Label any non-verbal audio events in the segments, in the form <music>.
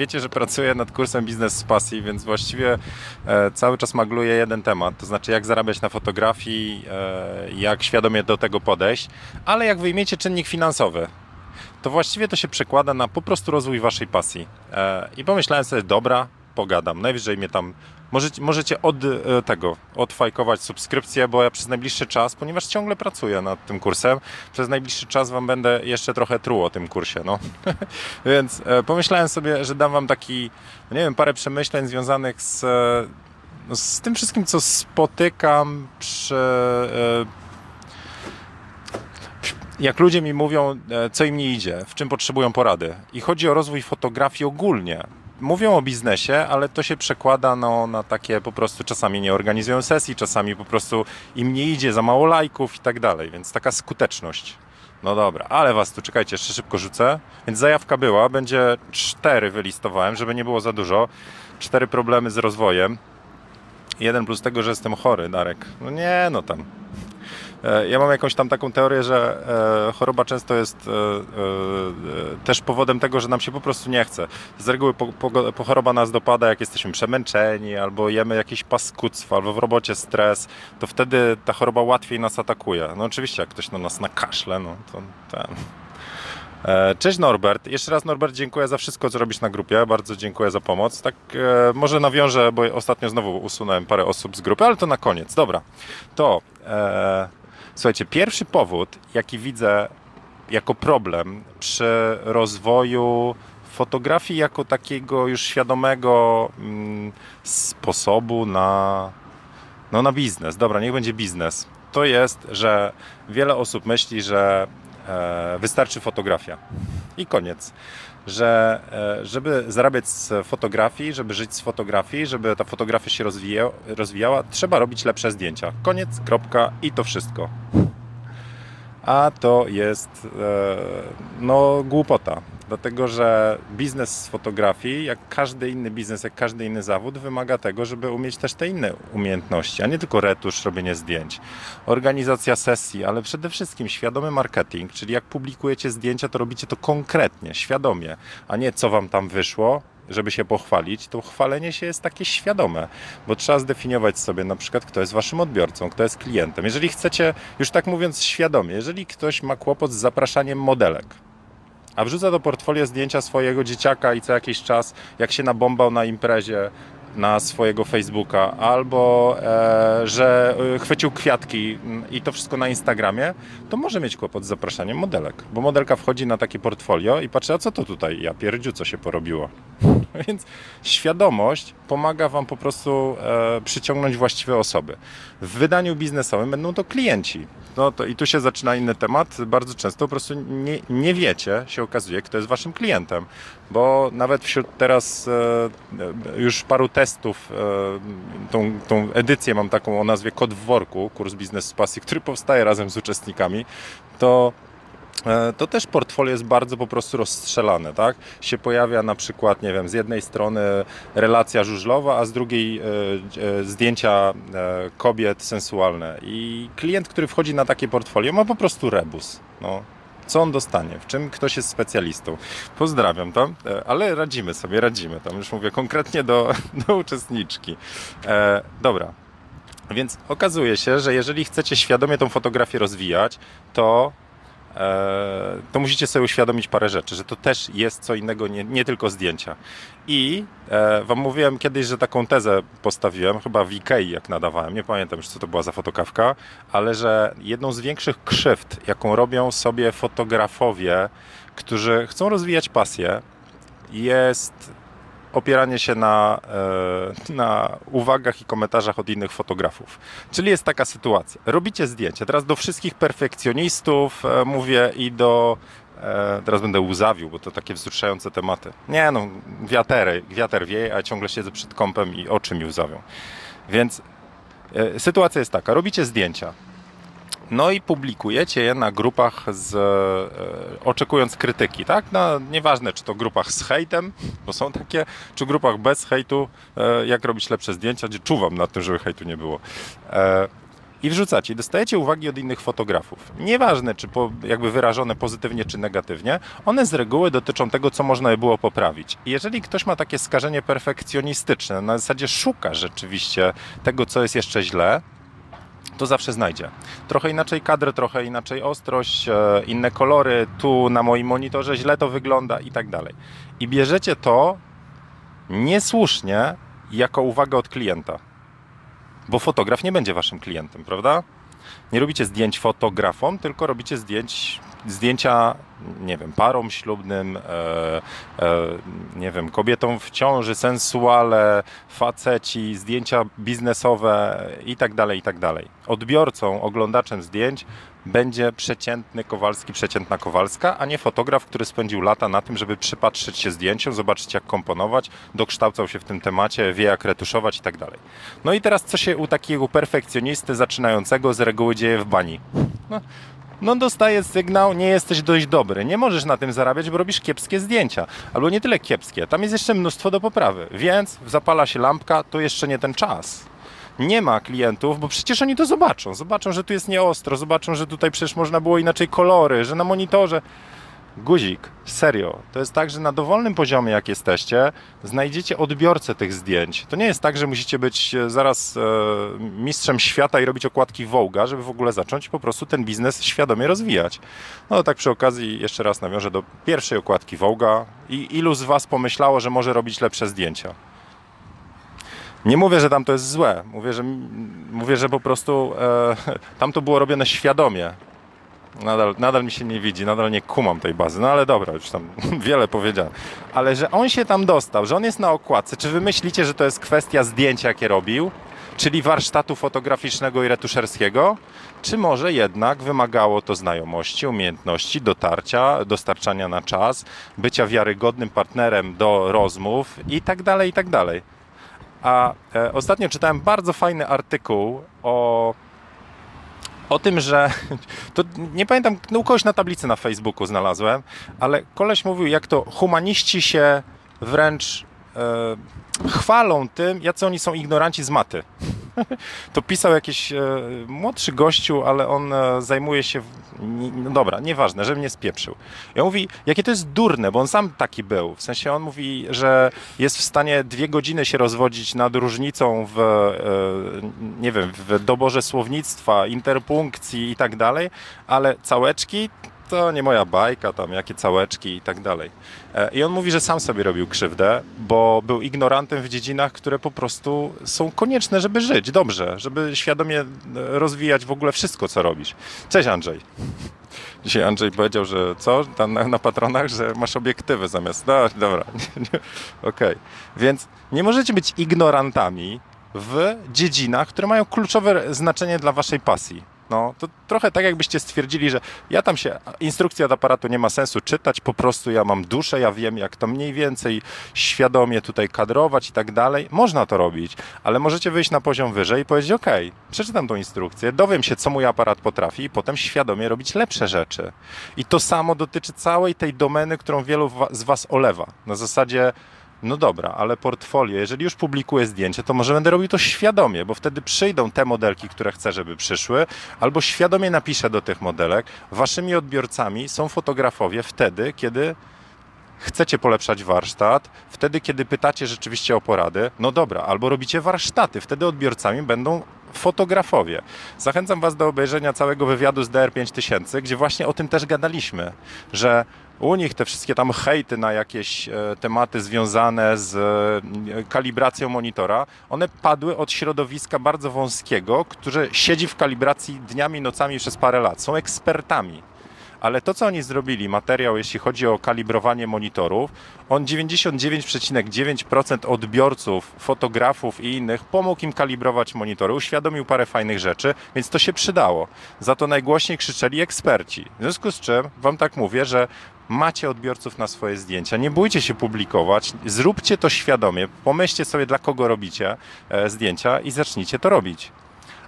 Wiecie, że pracuję nad kursem Biznes z Pasji, więc właściwie e, cały czas magluję jeden temat, to znaczy jak zarabiać na fotografii, e, jak świadomie do tego podejść, ale jak wyjmiecie czynnik finansowy, to właściwie to się przekłada na po prostu rozwój waszej pasji. E, I pomyślałem sobie, dobra, pogadam. Najwyżej mnie tam możecie, możecie od e, tego odfajkować subskrypcję, bo ja przez najbliższy czas, ponieważ ciągle pracuję nad tym kursem, przez najbliższy czas wam będę jeszcze trochę truł o tym kursie. No. <laughs> Więc e, pomyślałem sobie, że dam wam taki, no nie wiem, parę przemyśleń związanych z, e, no, z tym wszystkim, co spotykam przy jak ludzie mi mówią, co im nie idzie, w czym potrzebują porady. I chodzi o rozwój fotografii ogólnie mówią o biznesie, ale to się przekłada no, na takie po prostu czasami nie organizują sesji, czasami po prostu im nie idzie za mało lajków i tak dalej, więc taka skuteczność. No dobra, ale was tu czekajcie, jeszcze szybko rzucę. Więc zajawka była, będzie cztery wylistowałem, żeby nie było za dużo. Cztery problemy z rozwojem. Jeden plus tego, że jestem chory, Darek. No nie, no tam ja mam jakąś tam taką teorię, że e, choroba często jest e, też powodem tego, że nam się po prostu nie chce. Z reguły po choroba nas dopada, jak jesteśmy przemęczeni, albo jemy jakieś paskudztwo, albo w robocie stres, to wtedy ta choroba łatwiej nas atakuje. No oczywiście, jak ktoś na nas nakaszle, no to ten... Cześć Norbert. Jeszcze raz Norbert dziękuję za wszystko, co robisz na grupie. Bardzo dziękuję za pomoc. Tak e, może nawiążę, bo ostatnio znowu usunąłem parę osób z grupy, ale to na koniec. Dobra. To e, Słuchajcie, pierwszy powód, jaki widzę jako problem przy rozwoju fotografii jako takiego już świadomego mm, sposobu na, no, na biznes. Dobra, niech będzie biznes. To jest, że wiele osób myśli, że e, wystarczy fotografia i koniec że e, żeby zarabiać z fotografii, żeby żyć z fotografii, żeby ta fotografia się rozwijała, rozwijała trzeba robić lepsze zdjęcia. Koniec, kropka i to wszystko. A to jest e, no głupota dlatego że biznes z fotografii, jak każdy inny biznes, jak każdy inny zawód, wymaga tego, żeby umieć też te inne umiejętności, a nie tylko retusz, robienie zdjęć. Organizacja sesji, ale przede wszystkim świadomy marketing, czyli jak publikujecie zdjęcia, to robicie to konkretnie, świadomie, a nie co wam tam wyszło, żeby się pochwalić, to chwalenie się jest takie świadome, bo trzeba zdefiniować sobie na przykład, kto jest waszym odbiorcą, kto jest klientem. Jeżeli chcecie, już tak mówiąc świadomie, jeżeli ktoś ma kłopot z zapraszaniem modelek, a wrzuca do portfolio zdjęcia swojego dzieciaka i co jakiś czas, jak się nabombał na imprezie na swojego Facebooka, albo e, że e, chwycił kwiatki mm, i to wszystko na Instagramie, to może mieć kłopot z zapraszaniem modelek, bo modelka wchodzi na takie portfolio i patrzy, a co to tutaj, ja pierdziu, co się porobiło. <laughs> Więc świadomość pomaga Wam po prostu e, przyciągnąć właściwe osoby. W wydaniu biznesowym będą to klienci. No to i tu się zaczyna inny temat. Bardzo często po prostu nie, nie wiecie, się okazuje, kto jest Waszym klientem, bo nawet wśród teraz e, już paru testów, e, tą, tą edycję mam taką o nazwie Kod w worku, kurs biznes z pasji, który powstaje razem z uczestnikami, to E, to też portfolio jest bardzo po prostu rozstrzelane, tak? Się pojawia na przykład, nie wiem, z jednej strony relacja żużlowa, a z drugiej e, e, zdjęcia kobiet sensualne. I klient, który wchodzi na takie portfolio, ma po prostu rebus. No, co on dostanie, w czym ktoś jest specjalistą. Pozdrawiam tam, ale radzimy sobie, radzimy tam, już mówię konkretnie do, <laughs> do uczestniczki. E, dobra, więc okazuje się, że jeżeli chcecie świadomie tą fotografię rozwijać, to E, to musicie sobie uświadomić parę rzeczy, że to też jest co innego, nie, nie tylko zdjęcia. I e, wam mówiłem kiedyś, że taką tezę postawiłem, chyba w Ikei jak nadawałem, nie pamiętam już co to była za fotokawka, ale że jedną z większych krzywd, jaką robią sobie fotografowie, którzy chcą rozwijać pasję, jest opieranie się na, e, na uwagach i komentarzach od innych fotografów. Czyli jest taka sytuacja. Robicie zdjęcie. Teraz do wszystkich perfekcjonistów e, mówię i do e, teraz będę łzawił, bo to takie wzruszające tematy. Nie no, wiatery, wiater wieje, a ciągle siedzę przed kąpem i oczy mi łzawią. Więc sytuacja jest taka, robicie zdjęcia, no i publikujecie je na grupach z, e, oczekując krytyki, tak? Na, nieważne, czy to grupach z hejtem, bo są takie, czy grupach bez hejtu, e, jak robić lepsze zdjęcia, gdzie czuwam nad tym, żeby hejtu nie było. E, i wrzucacie. Dostajecie uwagi od innych fotografów. Nieważne, czy po, jakby wyrażone pozytywnie, czy negatywnie, one z reguły dotyczą tego, co można by było poprawić. I jeżeli ktoś ma takie skażenie perfekcjonistyczne, na zasadzie szuka rzeczywiście tego, co jest jeszcze źle, to zawsze znajdzie. Trochę inaczej kadr, trochę inaczej ostrość, e, inne kolory, tu na moim monitorze źle to wygląda i tak dalej. I bierzecie to niesłusznie jako uwagę od klienta. Bo fotograf nie będzie waszym klientem, prawda? Nie robicie zdjęć fotografom, tylko robicie zdjęć, zdjęcia, nie wiem, parom ślubnym, e, e, nie wiem, kobietom w ciąży, sensuale, faceci, zdjęcia biznesowe i tak dalej, i tak dalej. Odbiorcą, oglądaczem zdjęć będzie przeciętny Kowalski, przeciętna Kowalska, a nie fotograf, który spędził lata na tym, żeby przypatrzeć się zdjęciom, zobaczyć jak komponować, dokształcał się w tym temacie, wie jak retuszować i tak dalej. No i teraz co się u takiego perfekcjonisty zaczynającego z reguły dzieje w bani? No, no dostaje sygnał, nie jesteś dość dobry, nie możesz na tym zarabiać, bo robisz kiepskie zdjęcia. Albo nie tyle kiepskie, tam jest jeszcze mnóstwo do poprawy, więc zapala się lampka, to jeszcze nie ten czas nie ma klientów, bo przecież oni to zobaczą. Zobaczą, że tu jest nieostro, zobaczą, że tutaj przecież można było inaczej kolory, że na monitorze. Guzik, serio. To jest tak, że na dowolnym poziomie, jak jesteście, znajdziecie odbiorcę tych zdjęć. To nie jest tak, że musicie być e, zaraz e, mistrzem świata i robić okładki Wołga, żeby w ogóle zacząć po prostu ten biznes świadomie rozwijać. No tak przy okazji jeszcze raz nawiążę do pierwszej okładki Wołga i ilu z Was pomyślało, że może robić lepsze zdjęcia? Nie mówię, że tam to jest złe. Mówię, że, mówię, że po prostu e, <laughs> tam to było robione świadomie. Nadal, nadal mi się nie widzi, nadal nie kumam tej bazy, no ale dobra, już tam <laughs> wiele powiedziałem. Ale że on się tam dostał, że on jest na okładce, czy wy myślicie, że to jest kwestia zdjęcia, jakie robił, czyli warsztatu fotograficznego i retuszerskiego, czy może jednak wymagało to znajomości, umiejętności, dotarcia, dostarczania na czas, bycia wiarygodnym partnerem do rozmów i tak dalej, i tak dalej. A e, ostatnio czytałem bardzo fajny artykuł o, o tym, że <laughs> to nie pamiętam, no u kogoś na tablicy na Facebooku znalazłem, ale koleś mówił, jak to humaniści się wręcz e, chwalą tym, jacy oni są ignoranci z maty. <laughs> to pisał jakiś e, młodszy gościu, ale on e, zajmuje się. No dobra, nieważne, żeby nie spieprzył. I on mówi, jakie to jest durne, bo on sam taki był. W sensie on mówi, że jest w stanie dwie godziny się rozwodzić nad różnicą w, e, nie wiem, w doborze słownictwa, interpunkcji i tak dalej, ale całeczki to nie moja bajka, tam jakie całeczki i tak dalej. E, I on mówi, że sam sobie robił krzywdę, bo był ignorantem w dziedzinach, które po prostu są konieczne, żeby żyć dobrze, żeby świadomie e, rozwijać w ogóle wszystko, co robisz. Cześć Andrzej. <laughs> Dzisiaj Andrzej powiedział, że co? Tam na, na patronach, że masz obiektywy zamiast. No, dobra. <laughs> Okej. Okay. Więc nie możecie być ignorantami w dziedzinach, które mają kluczowe znaczenie dla waszej pasji. No, to trochę tak jakbyście stwierdzili, że ja tam się, instrukcja od aparatu nie ma sensu czytać, po prostu ja mam duszę, ja wiem jak to mniej więcej świadomie tutaj kadrować i tak dalej. Można to robić, ale możecie wyjść na poziom wyżej i powiedzieć, ok, przeczytam tą instrukcję, dowiem się, co mój aparat potrafi i potem świadomie robić lepsze rzeczy. I to samo dotyczy całej tej domeny, którą wielu z Was olewa. Na zasadzie, no dobra, ale portfolio, jeżeli już publikuję zdjęcie, to może będę robił to świadomie, bo wtedy przyjdą te modelki, które chcę, żeby przyszły, albo świadomie napiszę do tych modelek. Waszymi odbiorcami są fotografowie wtedy, kiedy chcecie polepszać warsztat, wtedy, kiedy pytacie rzeczywiście o porady, no dobra, albo robicie warsztaty, wtedy odbiorcami będą fotografowie. Zachęcam Was do obejrzenia całego wywiadu z DR5000, gdzie właśnie o tym też gadaliśmy, że u nich te wszystkie tam hejty na jakieś e, tematy związane z e, kalibracją monitora, one padły od środowiska bardzo wąskiego, które siedzi w kalibracji dniami, nocami przez parę lat. Są ekspertami ale to, co oni zrobili, materiał, jeśli chodzi o kalibrowanie monitorów, on 99,9% odbiorców, fotografów i innych pomógł im kalibrować monitory, uświadomił parę fajnych rzeczy, więc to się przydało. Za to najgłośniej krzyczeli eksperci. W związku z czym Wam tak mówię, że macie odbiorców na swoje zdjęcia, nie bójcie się publikować, zróbcie to świadomie, pomyślcie sobie, dla kogo robicie e, zdjęcia i zacznijcie to robić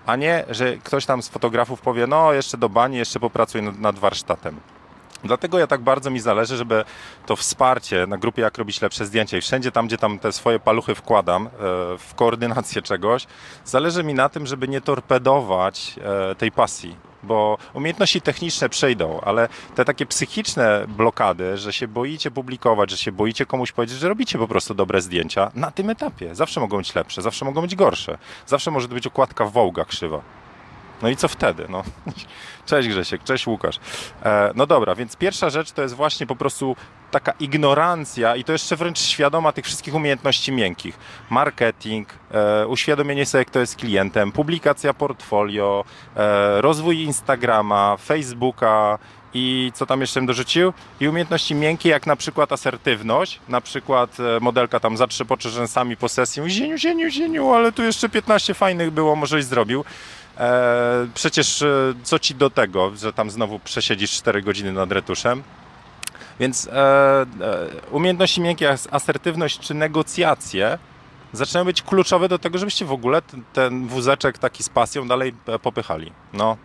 a nie, że ktoś tam z fotografów powie, no jeszcze do bani, jeszcze popracuj nad, nad warsztatem. Dlatego ja tak bardzo mi zależy, żeby to wsparcie na grupie Jak robić lepsze zdjęcia i wszędzie tam, gdzie tam te swoje paluchy wkładam e, w koordynację czegoś, zależy mi na tym, żeby nie torpedować e, tej pasji. Bo umiejętności techniczne przejdą, ale te takie psychiczne blokady, że się boicie publikować, że się boicie komuś powiedzieć, że robicie po prostu dobre zdjęcia, na tym etapie zawsze mogą być lepsze, zawsze mogą być gorsze. Zawsze może być okładka w Wołga krzywa. No i co wtedy? No. <laughs> Cześć Grzesiek, cześć Łukasz. E, no dobra, więc pierwsza rzecz to jest właśnie po prostu taka ignorancja i to jeszcze wręcz świadoma tych wszystkich umiejętności miękkich. Marketing, e, uświadomienie sobie, kto jest klientem, publikacja portfolio, e, rozwój Instagrama, Facebooka, i co tam jeszcze bym dorzucił? I umiejętności miękkie, jak na przykład asertywność. Na przykład e, modelka tam zatrzepocze rzęsami po sesji. Zieniu, zieniu, zieniu, ale tu jeszcze 15 fajnych było, możeś zrobił. E, przecież e, co ci do tego, że tam znowu przesiedzisz 4 godziny nad retuszem? Więc e, e, umiejętności miękkie, asertywność czy negocjacje zaczynają być kluczowe do tego, żebyście w ogóle ten, ten wózeczek taki z pasją dalej e, popychali. No,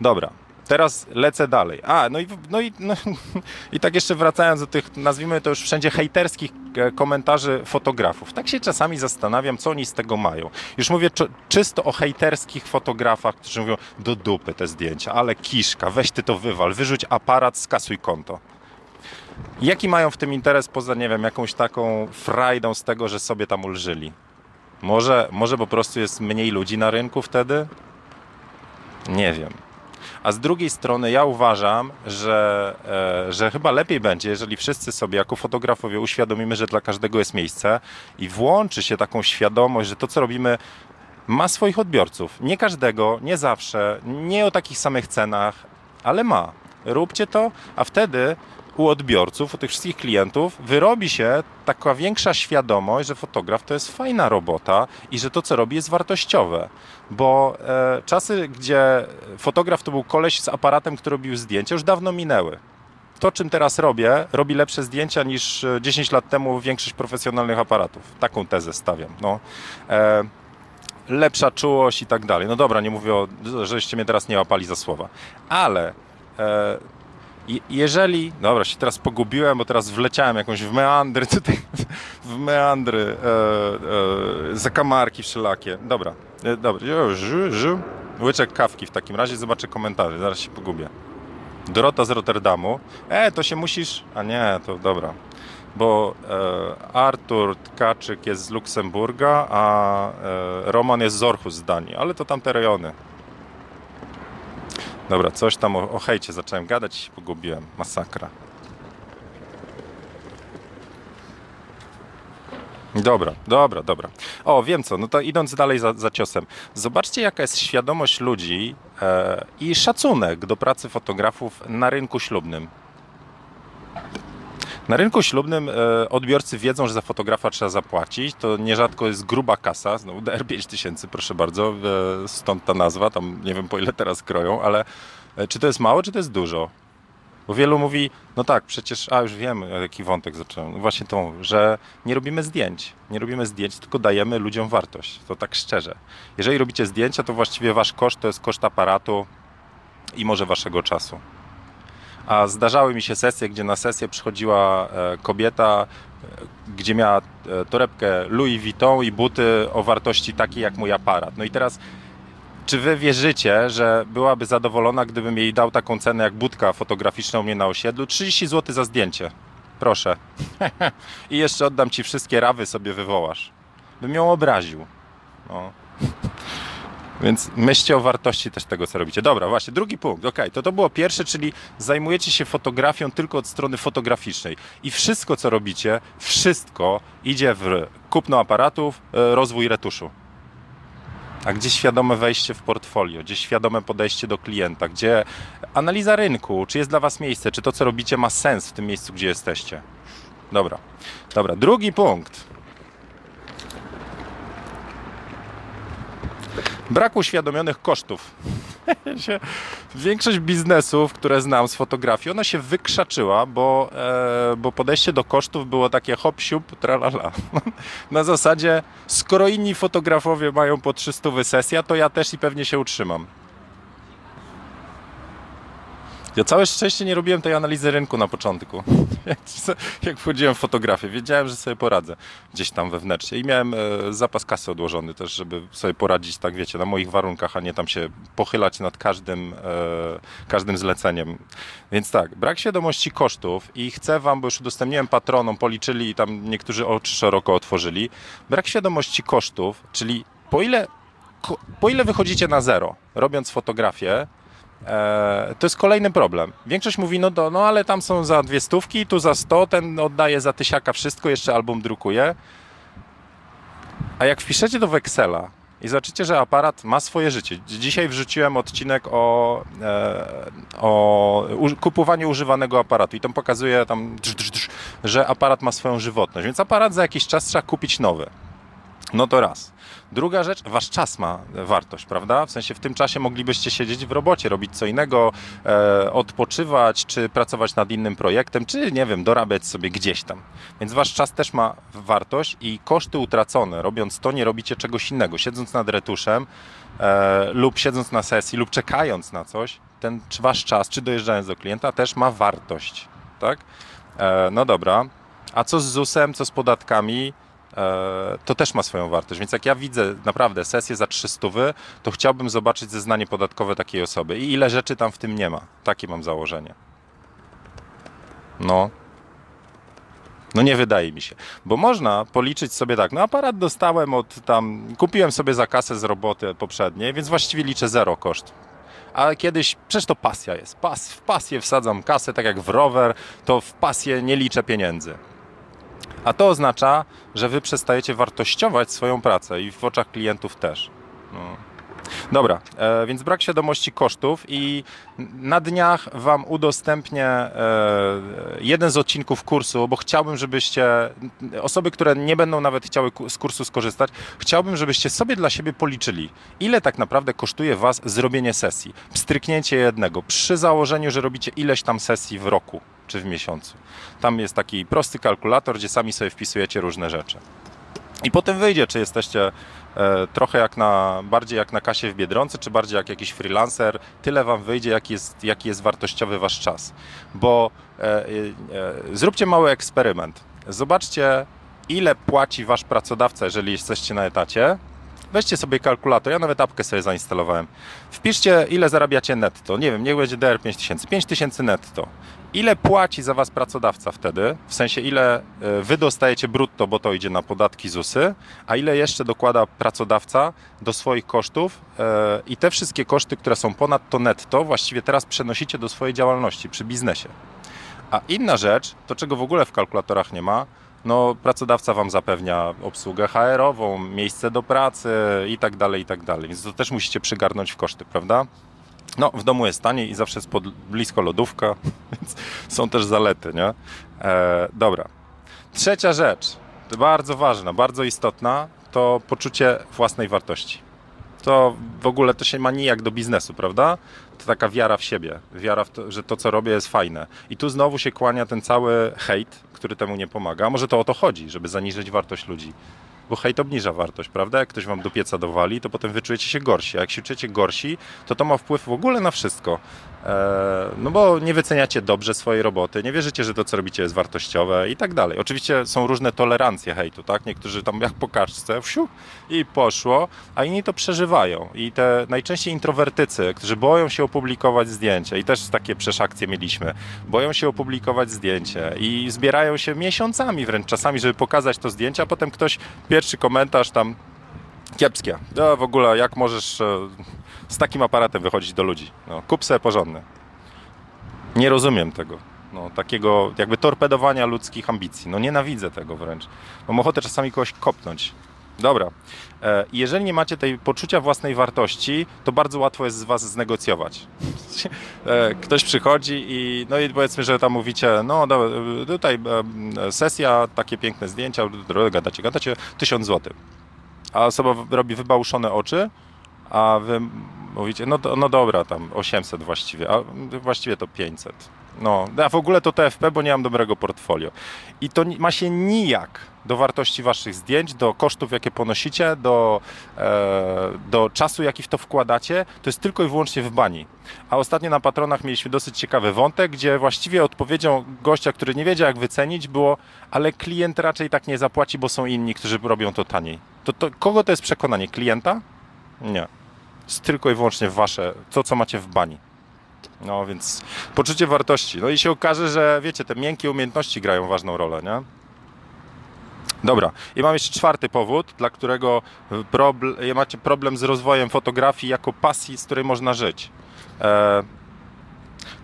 dobra teraz lecę dalej. A, no i, no i, no, <laughs> i tak jeszcze wracając do tych, nazwijmy to już wszędzie hejterskich e, komentarzy fotografów. Tak się czasami zastanawiam, co oni z tego mają. Już mówię czysto o hejterskich fotografach, którzy mówią, do dupy te zdjęcia, ale kiszka, weź ty to wywal, wyrzuć aparat, skasuj konto. Jaki mają w tym interes poza, nie wiem, jakąś taką frajdą z tego, że sobie tam ulżyli? Może, może po prostu jest mniej ludzi na rynku wtedy? Nie wiem. A z drugiej strony ja uważam, że, e, że chyba lepiej będzie, jeżeli wszyscy sobie jako fotografowie uświadomimy, że dla każdego jest miejsce i włączy się taką świadomość, że to co robimy ma swoich odbiorców. Nie każdego, nie zawsze, nie o takich samych cenach, ale ma. Róbcie to, a wtedy u odbiorców, u tych wszystkich klientów wyrobi się taka większa świadomość, że fotograf to jest fajna robota i że to, co robi, jest wartościowe. Bo e, czasy, gdzie fotograf to był koleś z aparatem, który robił zdjęcia, już dawno minęły. To, czym teraz robię, robi lepsze zdjęcia niż 10 e, lat temu większość profesjonalnych aparatów. Taką tezę stawiam. No. E, lepsza czułość i tak dalej. No dobra, nie mówię, o, żeście mnie teraz nie łapali za słowa. Ale e, jeżeli, dobra, się teraz pogubiłem, bo teraz wleciałem jakąś w meandry tutaj, w meandry, e, e, zakamarki wszelakie. Dobra, e, dobra, łyczek kawki w takim razie, zobaczę komentarze, zaraz się pogubię. Dorota z Rotterdamu, e, to się musisz, a nie, to dobra, bo e, Artur Tkaczyk jest z Luksemburga, a e, Roman jest z Orchus z Danii, ale to tamte rejony. Dobra, coś tam o, o hejcie zacząłem gadać i się pogubiłem. Masakra. Dobra, dobra, dobra. O, wiem co, no to idąc dalej za, za ciosem. Zobaczcie, jaka jest świadomość ludzi e, i szacunek do pracy fotografów na rynku ślubnym. Na rynku ślubnym e, odbiorcy wiedzą, że za fotografa trzeba zapłacić. To nierzadko jest gruba kasa, znowu DR 5000, proszę bardzo, e, stąd ta nazwa, tam nie wiem po ile teraz kroją, ale e, czy to jest mało, czy to jest dużo? Bo wielu mówi, no tak, przecież, a już wiem, jaki wątek zacząłem. No właśnie to, że nie robimy zdjęć. Nie robimy zdjęć, tylko dajemy ludziom wartość. To tak szczerze. Jeżeli robicie zdjęcia, to właściwie wasz koszt to jest koszt aparatu i może waszego czasu. A zdarzały mi się sesje, gdzie na sesję przychodziła e, kobieta, e, gdzie miała e, torebkę Louis Vuitton i buty o wartości takiej jak mój aparat. No i teraz, czy wy wierzycie, że byłaby zadowolona, gdybym jej dał taką cenę jak budka fotograficzna u mnie na osiedlu? 30 zł za zdjęcie. Proszę. <laughs> I jeszcze oddam ci wszystkie rawy, sobie wywołasz. Bym ją obraził. No. Więc myślcie o wartości też tego, co robicie. Dobra, właśnie, drugi punkt. Ok, to to było pierwsze, czyli zajmujecie się fotografią tylko od strony fotograficznej. I wszystko, co robicie, wszystko idzie w kupno aparatów, e, rozwój retuszu. A gdzie świadome wejście w portfolio, gdzie świadome podejście do klienta, gdzie analiza rynku, czy jest dla Was miejsce, czy to, co robicie, ma sens w tym miejscu, gdzie jesteście. Dobra, dobra. Drugi punkt. Brak uświadomionych kosztów. <laughs> Większość biznesów, które znam z fotografii, ona się wykrzaczyła, bo, e, bo podejście do kosztów było takie hop, siup, tralala. <laughs> Na zasadzie, skoro inni fotografowie mają po 300 sesja, to ja też i pewnie się utrzymam. Ja całe szczęście nie robiłem tej analizy rynku na początku. <laughs> Jak, wchodziłem w fotografię, wiedziałem, że sobie poradzę gdzieś tam wewnętrznie i miałem e, zapas kasy odłożony też, żeby sobie poradzić, tak wiecie, na moich warunkach, a nie tam się pochylać nad każdym, e, każdym zleceniem. Więc tak, brak świadomości kosztów i chcę Wam, bo już udostępniłem patronom, policzyli i tam niektórzy oczy szeroko otworzyli, brak świadomości kosztów, czyli po ile, po ile wychodzicie na zero, robiąc fotografię, E, to jest kolejny problem. Większość mówi, no, do, no ale tam są za dwie stówki, tu za 100, ten oddaje za tysiaka wszystko, jeszcze album drukuje. A jak wpiszecie to w Excela i zobaczycie, że aparat ma swoje życie. Dzisiaj wrzuciłem odcinek o, e, o u, kupowaniu używanego aparatu i tam pokazuje, tam, drz, drz, drz, że aparat ma swoją żywotność, więc aparat za jakiś czas trzeba kupić nowy. No to raz. Druga rzecz, wasz czas ma wartość, prawda? W sensie w tym czasie moglibyście siedzieć w robocie, robić co innego, e, odpoczywać, czy pracować nad innym projektem, czy nie wiem, dorabiać sobie gdzieś tam. Więc wasz czas też ma wartość i koszty utracone, robiąc to, nie robicie czegoś innego. Siedząc nad retuszem e, lub siedząc na sesji lub czekając na coś, ten czy wasz czas, czy dojeżdżając do klienta też ma wartość, tak? E, no dobra. A co z ZUS-em, co z podatkami? E, to też ma swoją wartość. Więc jak ja widzę naprawdę sesję za 300, to chciałbym zobaczyć zeznanie podatkowe takiej osoby i ile rzeczy tam w tym nie ma. Takie mam założenie. No. No nie wydaje mi się. Bo można policzyć sobie tak, no aparat dostałem od tam, kupiłem sobie za kasę z roboty poprzedniej, więc właściwie liczę zero koszt. A kiedyś, przecież to pasja jest. Pas, w pasję wsadzam kasę, tak jak w rower, to w pasję nie liczę pieniędzy. A to oznacza, że wy przestajecie wartościować swoją pracę i w oczach klientów też. No. Dobra, e, więc brak świadomości kosztów i na dniach Wam udostępnię e, jeden z odcinków kursu, bo chciałbym, żebyście, osoby, które nie będą nawet chciały z kursu skorzystać, chciałbym, żebyście sobie dla siebie policzyli, ile tak naprawdę kosztuje Was zrobienie sesji, pstryknięcie jednego, przy założeniu, że robicie ileś tam sesji w roku czy w miesiącu. Tam jest taki prosty kalkulator, gdzie sami sobie wpisujecie różne rzeczy. I potem wyjdzie, czy jesteście e, trochę jak na, bardziej jak na kasie w Biedronce, czy bardziej jak jakiś freelancer. Tyle wam wyjdzie, jaki jest, jaki jest wartościowy wasz czas. Bo e, e, e, zróbcie mały eksperyment. Zobaczcie, ile płaci wasz pracodawca, jeżeli jesteście na etacie. Weźcie sobie kalkulator, ja nawet apkę sobie zainstalowałem. Wpiszcie, ile zarabiacie netto. Nie wiem, niech będzie DR 5000. 5000 netto. Ile płaci za was pracodawca wtedy? W sensie, ile e, wy dostajecie brutto, bo to idzie na podatki ZUSy, a ile jeszcze dokłada pracodawca do swoich kosztów e, i te wszystkie koszty, które są ponad to netto, właściwie teraz przenosicie do swojej działalności przy biznesie. A inna rzecz, to czego w ogóle w kalkulatorach nie ma, no pracodawca wam zapewnia obsługę HR-ową, miejsce do pracy i tak dalej, i tak dalej. Więc to też musicie przygarnąć w koszty, prawda? No, w domu jest taniej i zawsze jest pod, blisko lodówka, <laughs> więc są też zalety, nie? E, dobra. Trzecia rzecz, bardzo ważna, bardzo istotna, to poczucie własnej wartości. To w ogóle to się ma nijak do biznesu, prawda? To taka wiara w siebie, wiara w to, że to, co robię, jest fajne. I tu znowu się kłania ten cały hejt, który temu nie pomaga. Może to o to chodzi, żeby zaniżyć wartość ludzi. Bo hejt obniża wartość, prawda? Jak ktoś wam do pieca dowali, to potem wyczujecie się gorsi. A jak się czujecie gorsi, to to ma wpływ w ogóle na wszystko. Eee, no bo nie wyceniacie dobrze swojej roboty, nie wierzycie, że to, co robicie, jest wartościowe i tak dalej. Oczywiście są różne tolerancje hejtu, tak? Niektórzy tam jak po kaczce, wsiu, i poszło, a inni to przeżywają. I te najczęściej introwertycy, którzy boją się opublikować zdjęcia i też takie przeszakcje mieliśmy, boją się opublikować zdjęcie i zbierają się miesiącami wręcz czasami, żeby pokazać to zdjęcie, a potem ktoś, pierwszy komentarz tam, kiepskie. No w ogóle jak możesz e, z takim aparatem wychodzić do ludzi? No, kup porządny. Nie rozumiem tego. No, takiego jakby torpedowania ludzkich ambicji. No nienawidzę tego wręcz. Mam ochotę czasami kogoś kopnąć. Dobra. E, Jeżeli nie macie tej poczucia własnej wartości, to bardzo łatwo jest z was znegocjować. <laughs> E, Ktoś przychodzi i no i powiedzmy, że tam mówicie, no tutaj e, sesja, takie piękne zdjęcia, gadacie, gadacie, 1000 zł. A osoba robi wybałuszone oczy, a wy mówicie, no, no dobra, tam 800 właściwie, a właściwie to 500. No, a w ogóle to TFP, bo nie mam dobrego portfolio. I to ma się nijak do wartości waszych zdjęć, do kosztów, jakie ponosicie, do, e, do czasu, jaki w to wkładacie. To jest tylko i wyłącznie w bani. A ostatnio na patronach mieliśmy dosyć ciekawy wątek, gdzie właściwie odpowiedzią gościa, który nie wiedział, jak wycenić, było, ale klient raczej tak nie zapłaci, bo są inni, którzy robią to taniej. To, to kogo to jest przekonanie? Klienta? Nie. Jest tylko i wyłącznie wasze, to co macie w bani. No więc poczucie wartości. No i się okaże, że wiecie, te miękkie umiejętności grają ważną rolę, nie? Dobra, i mam jeszcze czwarty powód, dla którego problem, macie problem z rozwojem fotografii jako pasji, z której można żyć. E,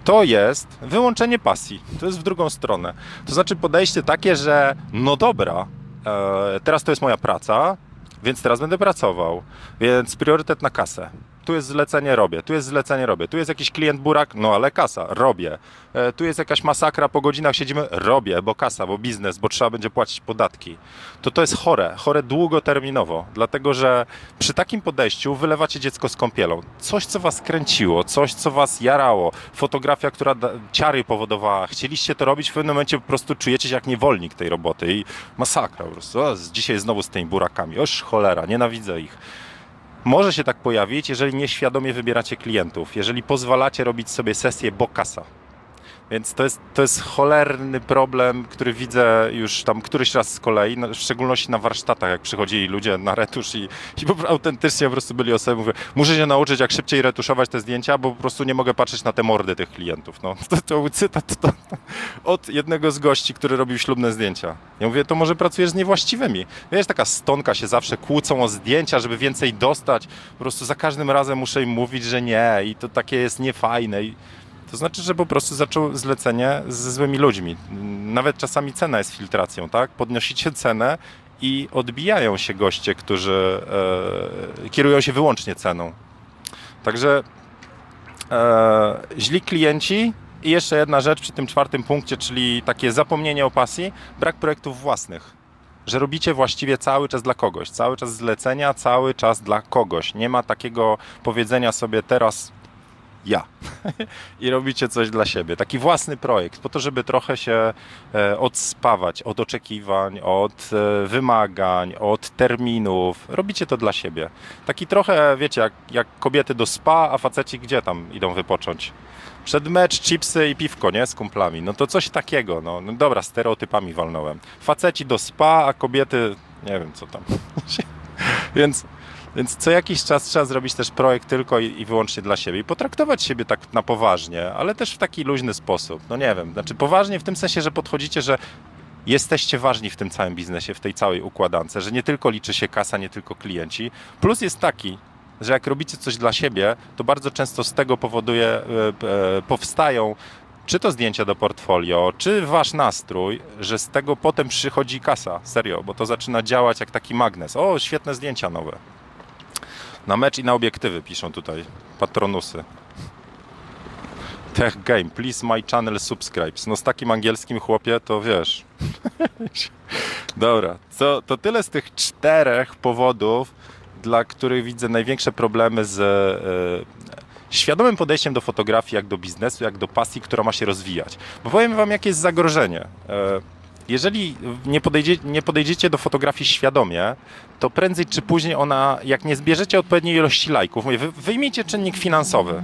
to jest wyłączenie pasji. To jest w drugą stronę. To znaczy podejście takie, że no dobra, e, teraz to jest moja praca, więc teraz będę pracował, więc priorytet na kasę tu jest zlecenie, robię, tu jest zlecenie, robię, tu jest jakiś klient burak, no ale kasa, robię. E, tu jest jakaś masakra, po godzinach siedzimy, robię, bo kasa, bo biznes, bo trzeba będzie płacić podatki. To to jest chore, chore długoterminowo, dlatego że przy takim podejściu wylewacie dziecko z kąpielą. Coś, co was kręciło, coś, co was jarało, fotografia, która ciary powodowała, chcieliście to robić, w pewnym momencie po prostu czujecie się jak niewolnik tej roboty i masakra po prostu. O, dzisiaj znowu z tymi burakami, oż cholera, nienawidzę ich może się tak pojawić, jeżeli nieświadomie wybieracie klientów, jeżeli pozwalacie robić sobie sesję bokasa. Więc to jest, to jest cholerny problem, który widzę już tam któryś raz z kolei, w szczególności na warsztatach, jak przychodzili ludzie na retusz i, i autentycznie po prostu byli osoby, mówię, muszę się nauczyć, jak szybciej retuszować te zdjęcia, bo po prostu nie mogę patrzeć na te mordy tych klientów. No, <laughs> to, to cytat to, od jednego z gości, który robił ślubne zdjęcia. Ja mówię, to może pracujesz z niewłaściwymi. Wiesz, taka stonka się zawsze kłócą o zdjęcia, żeby więcej dostać. Po prostu za każdym razem muszę im mówić, że nie i to takie jest niefajne. I, to znaczy, że po prostu zaczął zlecenie ze złymi ludźmi. Nawet czasami cena jest filtracją, tak? Podnosicie cenę i odbijają się goście, którzy e, kierują się wyłącznie ceną. Także e, źli klienci i jeszcze jedna rzecz przy tym czwartym punkcie, czyli takie zapomnienie o pasji, brak projektów własnych. Że robicie właściwie cały czas dla kogoś, cały czas zlecenia, cały czas dla kogoś. Nie ma takiego powiedzenia sobie teraz ja. <laughs> I robicie coś dla siebie. Taki własny projekt, po to, żeby trochę się e, odspawać od oczekiwań, od e, wymagań, od terminów. Robicie to dla siebie. Taki trochę, wiecie, jak, jak kobiety do spa, a faceci gdzie tam idą wypocząć? Przed mecz, chipsy i piwko, nie? Z kumplami. No to coś takiego, no. no dobra, stereotypami walnąłem. Faceci do spa, a kobiety, nie wiem co tam. <laughs> Więc więc co jakiś czas trzeba zrobić też projekt tylko i, i, wyłącznie dla siebie i potraktować siebie tak na poważnie, ale też w taki luźny sposób. No nie wiem, znaczy poważnie w tym sensie, że podchodzicie, że jesteście ważni w tym całym biznesie, w tej całej układance, że nie tylko liczy się kasa, nie tylko klienci. Plus jest taki, że jak robicie coś dla siebie, to bardzo często z tego powoduje, e, e, powstają czy to zdjęcia do portfolio, czy wasz nastrój, że z tego potem przychodzi kasa, serio, bo to zaczyna działać jak taki magnes. O, świetne zdjęcia nowe. Na mecz i na obiektywy piszą tutaj patronusy. Tech Game, please my channel subscribes. No z takim angielskim chłopie to wiesz. <laughs> Dobra, co, to tyle z tych czterech powodów, dla których widzę największe problemy z e, świadomym podejściem do fotografii, jak do biznesu, jak do pasji, która ma się rozwijać. Bo powiem wam, jakie jest zagrożenie. E, jeżeli nie, podejdzie, nie podejdziecie do fotografii świadomie, to prędzej czy później ona, jak nie zbierzecie odpowiedniej ilości lajków, mówię, wyjmijcie czynnik finansowy,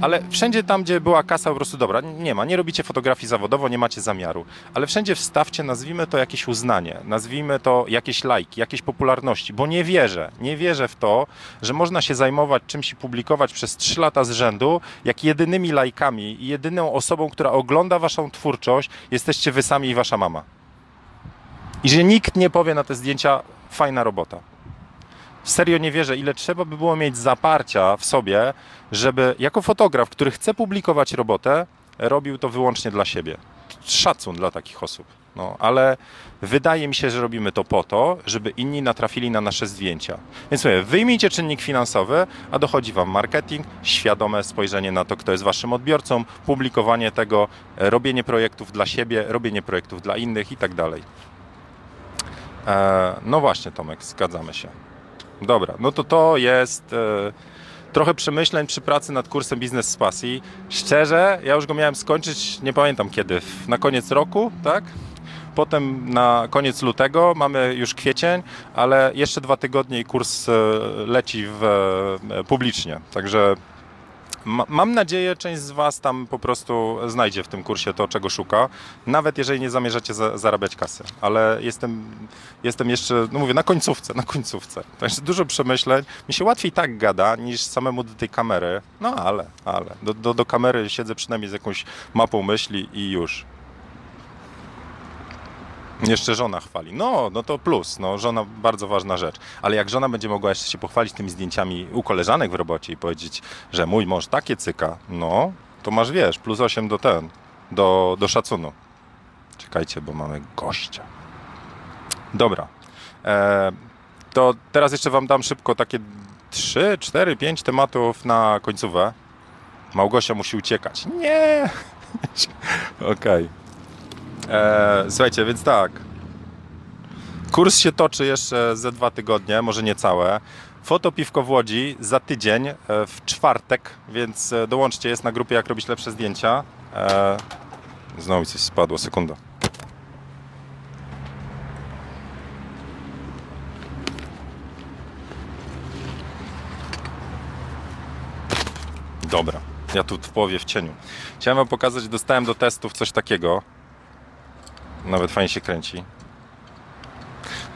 ale wszędzie tam, gdzie była kasa, po prostu dobra, nie ma, nie robicie fotografii zawodowo, nie macie zamiaru, ale wszędzie wstawcie, nazwijmy to jakieś uznanie, nazwijmy to jakieś lajki, jakieś popularności, bo nie wierzę, nie wierzę w to, że można się zajmować czymś i publikować przez 3 lata z rzędu, jak jedynymi lajkami i jedyną osobą, która ogląda waszą twórczość, jesteście wy sami i wasza mama. I że nikt nie powie na te zdjęcia, fajna robota. Serio nie wierzę, ile trzeba by było mieć zaparcia w sobie, żeby jako fotograf, który chce publikować robotę, robił to wyłącznie dla siebie. Szacun dla takich osób. No, ale wydaje mi się, że robimy to po to, żeby inni natrafili na nasze zdjęcia. Więc mówię, wyjmijcie czynnik finansowy, a dochodzi Wam marketing, świadome spojrzenie na to, kto jest Waszym odbiorcą, publikowanie tego, robienie projektów dla siebie, robienie projektów dla innych i tak dalej. E, no właśnie, Tomek, zgadzamy się. Dobra, no to to jest, e, trochę przemyśleń przy pracy nad kursem Biznes z Pasji. Szczerze, ja już go miałem skończyć, nie pamiętam kiedy, na koniec roku, tak? Potem na koniec lutego, mamy już kwiecień, ale jeszcze dwa tygodnie i kurs e, leci w, e, publicznie. Także ma, mam nadzieję, część z Was tam po prostu znajdzie w tym kursie to, czego szuka, nawet jeżeli nie zamierzacie za, zarabiać kasy. Ale jestem, jestem jeszcze, no mówię, na końcówce, na końcówce. Także dużo przemyśleń. Mi się łatwiej tak gada, niż samemu do tej kamery. No ale, ale. Do, do, do kamery siedzę przynajmniej z jakąś mapą myśli i już. Jeszcze żona chwali. No, no to plus. No, żona bardzo ważna rzecz. Ale jak żona będzie mogła jeszcze się pochwalić tymi zdjęciami u koleżanek w robocie i powiedzieć, że mój mąż takie cyka, no, to masz wiesz, plus 8 do ten, do, do szacunu. Czekajcie, bo mamy gościa. Dobra. E, to teraz jeszcze wam dam szybko takie 3, 4, 5 tematów na końcówę. Małgosia musi uciekać. Nie! <laughs> Okej. E, słuchajcie, więc tak. Kurs się toczy jeszcze ze dwa tygodnie, może nie całe. Fotopiwko w Łodzi za tydzień, e, w czwartek, więc e, dołączcie, jest na grupie Jak robić lepsze zdjęcia. Znowu coś spadło, sekunda. Dobra, ja tu w połowie w cieniu. Chciałem wam pokazać, dostałem do testów coś takiego. Nawet fajnie się kręci.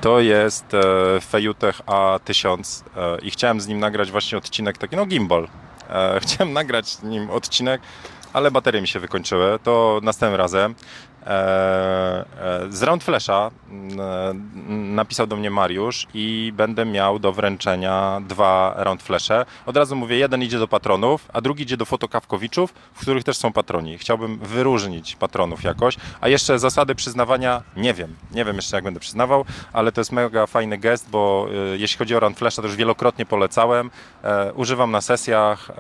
To jest e, Fejutech A1000 e, i chciałem z nim nagrać właśnie odcinek taki, no gimbal. E, <laughs> chciałem nagrać z nim odcinek, ale baterie mi się wykończyły. To następnym razem. E, e, z Round Flasha m, e, napisał do mnie Mariusz i będę miał do wręczenia dwa Round Flashe. Od razu mówię, jeden idzie do patronów, a drugi idzie do fotokawkowiczów, w których też są patroni. Chciałbym wyróżnić patronów jakoś, a jeszcze zasady przyznawania nie wiem. Nie wiem jeszcze jak będę przyznawał, ale to jest mega fajny gest, bo jeśli chodzi o Round Flasha, to już wielokrotnie polecałem. Używam na sesjach,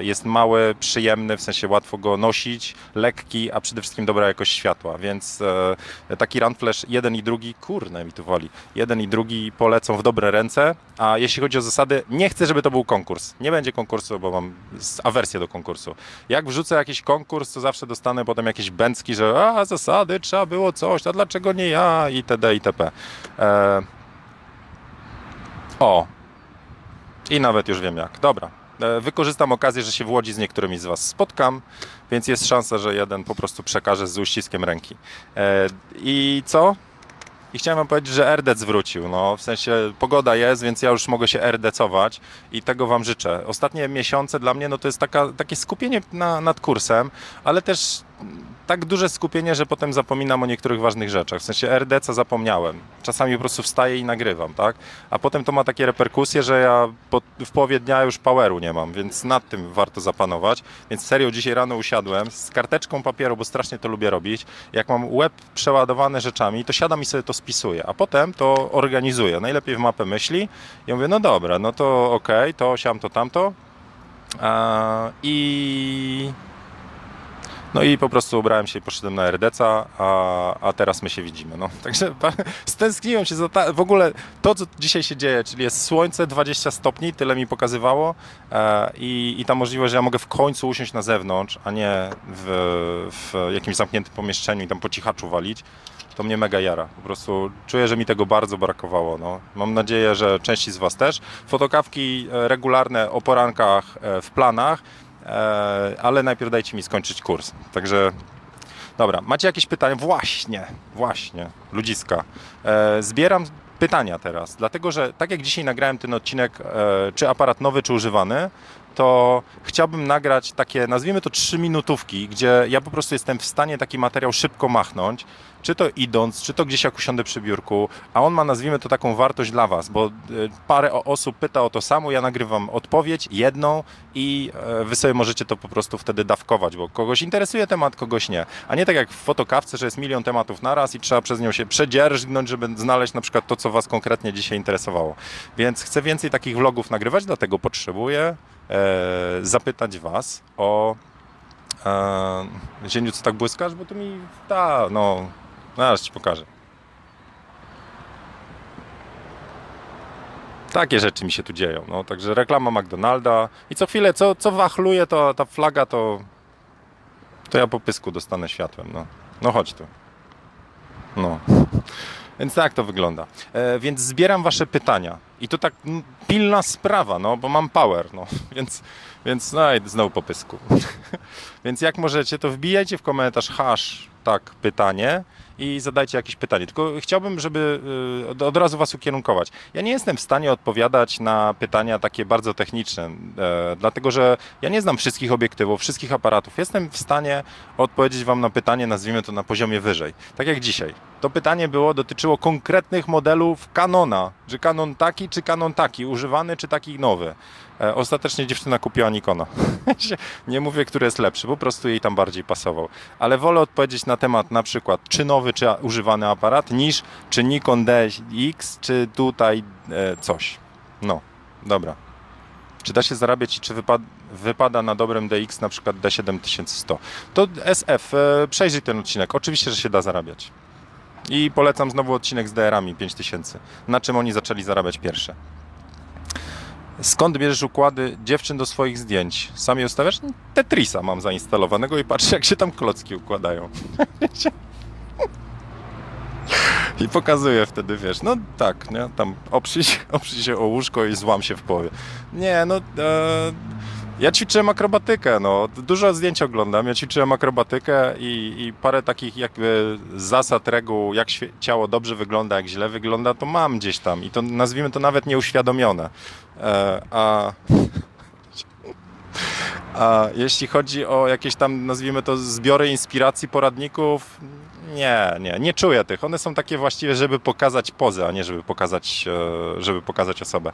jest mały, przyjemny, w sensie łatwo go nosić, lekki, a przede wszystkim dobra jakość światła, więc e, taki Round Flash jeden i drugi, kurne mi tu woli, jeden i drugi polecą w dobre ręce, a jeśli chodzi o zasady, nie chcę, żeby to był konkurs. Nie będzie konkursu, bo mam awersję do konkursu. Jak wrzucę jakiś konkurs, to zawsze dostanę potem jakieś bęcki, że a zasady, trzeba było coś, a dlaczego nie ja, itd., itp. E... O. I nawet już wiem jak. Dobra. E, Wykorzystam okazję, że się w Łodzi z niektórymi z Was spotkam, więc jest szansa, że jeden po prostu przekaże z uściskiem ręki. E, I co? I chciałem wam powiedzieć, że RDC wrócił. No, w sensie pogoda jest, więc ja już mogę się RDCować i tego wam życzę. Ostatnie miesiące dla mnie no, to jest taka, takie skupienie na, nad kursem, ale też tak duże skupienie, że potem zapominam o niektórych ważnych rzeczach. W sensie RDC zapomniałem. Czasami po prostu wstaję i nagrywam, tak? A potem to ma takie reperkusje, że ja po, w połowie dnia już poweru nie mam, więc nad tym warto zapanować. Więc serio dzisiaj rano usiadłem z karteczką papieru, bo strasznie to lubię robić. Jak mam łeb przeładowany rzeczami, to siadam i sobie to spisuję, a potem to organizuję. Najlepiej w mapę myśli. I mówię, no dobra, no to okej, to siam, to tamto. A, I no i po prostu ubrałem się i poszedłem na RDC, a, teraz my się widzimy. No. <laughs> Także stęskniłem się za ta, w ogóle to, co dzisiaj się dzieje, czyli jest słońce 20 stopni, tyle mi pokazywało e, i, i ta możliwość, że ja mogę w końcu usiąść na zewnątrz, a nie w, w jakimś zamkniętym pomieszczeniu i tam po cichaczu walić, to mnie mega jara. Po prostu czuję, że mi tego bardzo brakowało. No. Mam nadzieję, że części z Was też. Fotokawki e, regularne o porankach e, w planach, ale najpierw dajcie mi skończyć kurs. Także dobra, macie jakieś pytania? Właśnie, właśnie, ludziska. E, zbieram pytania teraz, dlatego że tak jak dzisiaj nagrałem ten odcinek, e, czy aparat nowy, czy używany, to chciałbym nagrać takie, nazwijmy to trzy minutówki, gdzie ja po prostu jestem w stanie taki materiał szybko machnąć, czy to idąc, czy to gdzieś jak usiądę przy biurku, a on ma, nazwijmy to taką wartość dla Was, bo e, parę osób pyta o to samo, ja nagrywam odpowiedź, jedną i e, Wy sobie możecie to po prostu wtedy dawkować, bo kogoś interesuje temat, kogoś nie. A nie tak jak w fotokawce, że jest milion tematów naraz i trzeba przez nią się przedzierżgnąć, żeby znaleźć na przykład to, co Was konkretnie dzisiaj interesowało. Więc chcę więcej takich vlogów nagrywać, dlatego potrzebuję e, zapytać Was o e, Zieniu, co tak błyskasz, bo to mi ta, no, zaraz Ci pokażę. Takie rzeczy mi się tu dzieją. No, także reklama McDonalda i co chwilę, co, co wachluje, to ta flaga, to, to ja po pysku dostanę światłem. No, no chodź tu. No. <laughs> Więc tak to wygląda. E, więc zbieram wasze pytania. I to tak pilna sprawa, no, bo mam power, no. <laughs> Więc, więc no i znowu po pysku. <laughs> więc jak możecie, to wbijajcie w komentarz hash, tak, pytanie i zadajcie jakieś pytanie. Tylko chciałbym, żeby y, od razu Was ukierunkować. Ja nie jestem w stanie odpowiadać na pytania takie bardzo techniczne, e, dlatego że ja nie znam wszystkich obiektywów, wszystkich aparatów. Jestem w stanie odpowiedzieć Wam na pytanie, nazwijmy to na poziomie wyżej. Tak jak dzisiaj. To pytanie było, dotyczyło konkretnych modelów Canona. Czy Canon taki, czy Canon taki, używany, czy taki nowy. E, ostatecznie dziewczyna kupiła Nikona. <laughs> nie mówię, który jest lepszy, po prostu jej tam bardziej pasował. Ale wolę odpowiedzieć na temat na przykład, czy nowy, czy używany aparat, niż czy Nikon DX, czy tutaj e, coś. No, dobra. Czy da się zarabiać i czy wypad wypada na dobrym DX na przykład D7100? To SF, e, przejrzyj ten odcinek. Oczywiście, że się da zarabiać. I polecam znowu odcinek z DR-ami 5000. Na czym oni zaczęli zarabiać pierwsze. Skąd bierzesz układy dziewczyn do swoich zdjęć? Sam je ustawiasz? Tetrisa mam zainstalowanego i patrzę, jak się tam klocki układają. <laughs> I pokazuję wtedy, wiesz, no tak, nie? tam oprzyj, <laughs> oprzyj się o łóżko i złam się w połowie. Nie, no... E ja ćwiczyłem akrobatykę, no. Dużo zdjęć oglądam. Ja ćwiczyłem akrobatykę i, i parę takich jakby zasad, reguł, jak ciało dobrze wygląda, jak źle wygląda, to mam gdzieś tam. I to nazwijmy to nawet nieuświadomione. E, a... <laughs> A jeśli chodzi o jakieś tam, nazwijmy to, zbiory inspiracji, poradników, nie, nie, nie czuję tych. One są takie właściwie, żeby pokazać pozę, a nie żeby pokazać, e, żeby pokazać osobę.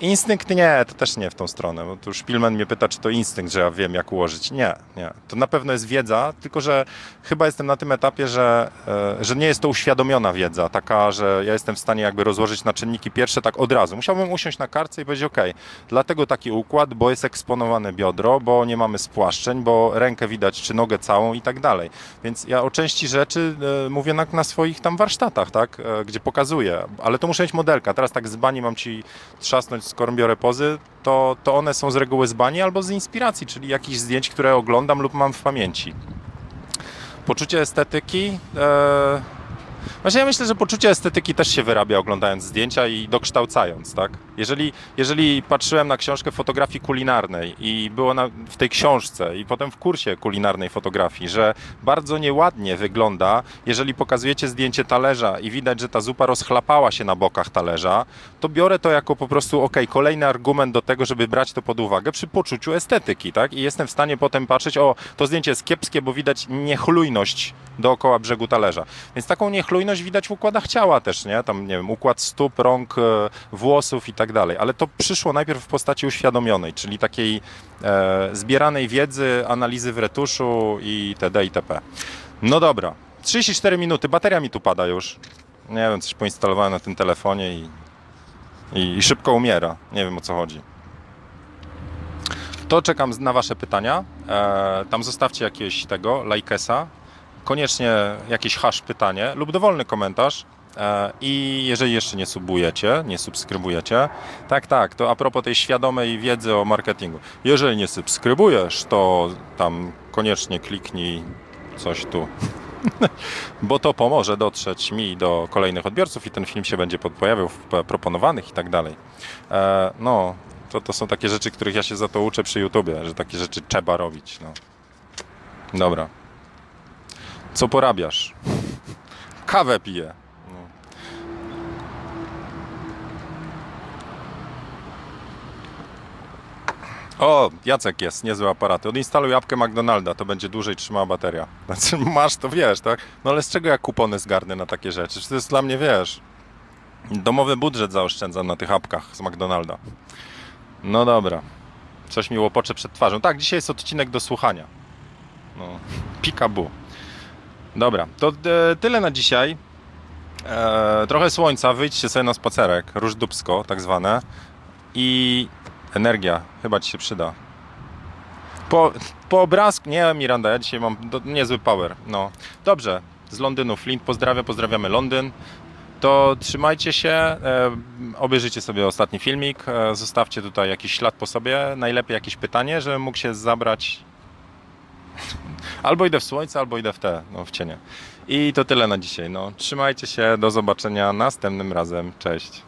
Instynkt nie, to też nie w tą stronę. Bo tu Szpilman mnie pyta, czy to instynkt, że ja wiem, jak ułożyć. Nie, nie. To na pewno jest wiedza, tylko że chyba jestem na tym etapie, że, e, że nie jest to uświadomiona wiedza, taka, że ja jestem w stanie jakby rozłożyć na czynniki pierwsze tak od razu. Musiałbym usiąść na kartce i powiedzieć, ok, dlatego taki układ, bo jest eksponowane biodro, bo nie mamy spłaszczeń, bo rękę widać, czy nogę całą i tak dalej. Więc ja o części rzeczy e, mówię na, na swoich tam warsztatach, tak, e, gdzie pokazuję, ale to muszę mieć modelka. Teraz tak z bani mam ci trzasnąć, skoro biorę pozy, to, to one są z reguły z bani albo z inspiracji, czyli jakichś zdjęć, które oglądam lub mam w pamięci. Poczucie estetyki. Właśnie ja myślę, że poczucie estetyki też się wyrabia oglądając zdjęcia i dokształcając, tak? Jeżeli, jeżeli patrzyłem na książkę fotografii kulinarnej i było na, w tej książce i potem w kursie kulinarnej fotografii, że bardzo nieładnie wygląda, jeżeli pokazujecie zdjęcie talerza i widać, że ta zupa rozchlapała się na bokach talerza, to biorę to jako po prostu, ok, kolejny argument do tego, żeby brać to pod uwagę przy poczuciu estetyki, tak? I jestem w stanie potem patrzeć, o, to zdjęcie jest kiepskie, bo widać niechlujność dookoła brzegu talerza. Więc taką niechlujność widać w układach ciała też, nie? Tam, nie wiem, układ stóp, rąk, e, włosów i tak dalej. Ale to przyszło najpierw w postaci uświadomionej, czyli takiej e, zbieranej wiedzy, analizy w retuszu i td. itp. No dobra, 34 minuty, bateria mi tu pada już. Nie wiem, coś poinstalowałem na tym telefonie i, i, i szybko umiera. Nie wiem o co chodzi. To czekam na Wasze pytania. E, tam zostawcie jakiegoś tego, lajkesa, koniecznie jakieś hash pytanie lub dowolny komentarz. E, I jeżeli jeszcze nie subujecie, nie subskrybujecie, tak, tak, to a propos tej świadomej wiedzy o marketingu. Jeżeli nie subskrybujesz, to tam koniecznie kliknij coś tu, <laughs> bo to pomoże dotrzeć mi do kolejnych odbiorców i ten film się będzie pojawiał w proponowanych i tak dalej. E, no, to, to są takie rzeczy, których ja się za to uczę przy YouTubie, że takie rzeczy trzeba robić. No. Dobra. Co porabiasz? <laughs> Kawę piję. No. O, Jacek jest, niezły aparat. Odinstaluj apkę McDonalda, to będzie dłużej trzymała bateria. <laughs> Znaczy, masz to, wiesz, tak? No ale z czego ja kupony zgarnę na takie rzeczy? Czy to jest dla mnie, wiesz, domowy budżet zaoszczędzam na tych apkach z McDonalda. No dobra. Coś mi łopocze przed twarzą. Tak, dzisiaj jest odcinek do słuchania. No, <laughs> pikabu. Dobra, to e, tyle na dzisiaj. E, trochę słońca, wyjdźcie sobie na spacerek, róż dubsko tak zwane. I energia chyba Ci się przyda. Po, po obrazku, nie Miranda, ja dzisiaj mam do, niezły power. No. Dobrze, z Londynu Flint pozdrawia, pozdrawiamy Londyn. To trzymajcie się, e, obejrzyjcie sobie ostatni filmik, e, zostawcie tutaj jakiś ślad po sobie, najlepiej jakieś pytanie, żebym mógł się zabrać. Albo idę w słońce, albo idę w te, no w cienie. I to tyle na dzisiaj. No, trzymajcie się, do zobaczenia następnym razem. Cześć.